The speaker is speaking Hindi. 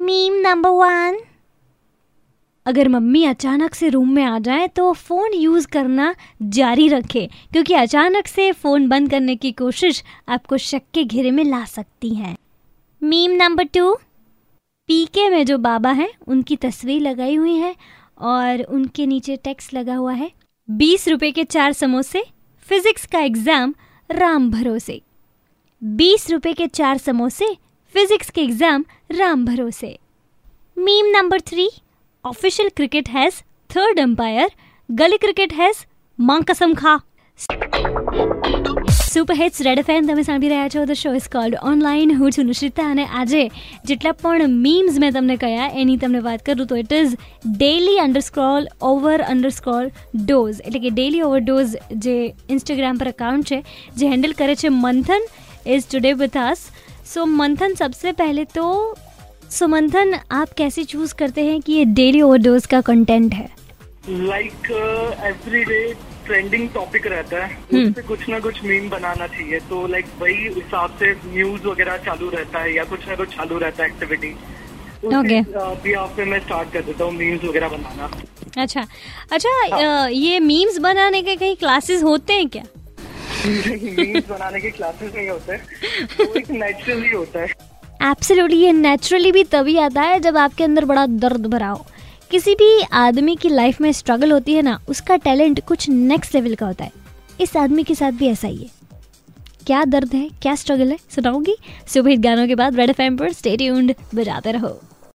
मीम नंबर वन अगर मम्मी अचानक से रूम में आ जाए तो फ़ोन यूज़ करना जारी रखें क्योंकि अचानक से फ़ोन बंद करने की कोशिश आपको शक के घेरे में ला सकती है। मीम नंबर टू पीके में जो बाबा हैं उनकी तस्वीर लगाई हुई है और उनके नीचे टेक्स्ट लगा हुआ है बीस रुपए के चार समोसे फिजिक्स का एग्ज़ाम राम भरोसे। बीस रुपए के चार समोसे फिजिक्स के एग्ज़ाम राम भरोसे meme number three official cricket has third umpire gully cricket has માં કસમ ખા સુપર હિટ્સ રેડ એફએમ તમે સાંભળી રહ્યા છો the show is called online હું છું નિશ્રિતા અને આજે જેટલા પણ મીમ્સ મેં તમને કહ્યા એની તમને વાત કરું તો it is daily underscore over underscore dose એટલે કે ડેલી ઓવર ડોઝ જે ઇન્સ્ટાગ્રામ પર અકાઉન્ટ છે જે હેન્ડલ કરે છે મંથન is today with us so Manthan सबसे पहले तो सो मंथन आप कैसे चूज़ करते हैं कि ये डेली ओवरडोज का कंटेंट है? Like every day trending topic रहता है हम्म। उससे कुछ ना कुछ मीम बनाना चाहिए। तो लाइक वही हिसाब से न्यूज़ वगैरह चालू रहता है या कुछ ना कुछ चालू रहता है एक्टिविटी Okay. भी आप पे मैं स्टार्ट कर देता हूँ मीम्स वगैरह बनाना। अच्छा। अच्छा अ, ये मीम्स बनाने के कहीं क्लासेस होते हैं क्या? एब्सोल्युटली ये नेचुरली भी तभी आता है जब आपके अंदर बड़ा दर्द भरा हो। किसी भी आदमी की लाइफ में स्ट्रगल होती है ना, उसका टैलेंट कुछ नेक्स्ट लेवल का होता है। इस आदमी के साथ भी ऐसा ही है। क्या दर्द है? क्या स्ट्रगल है? सुनाऊँगी। सुबह गानों के बाद रेड एफ़ पर स्टे ट्यून्ड बजाते रहो।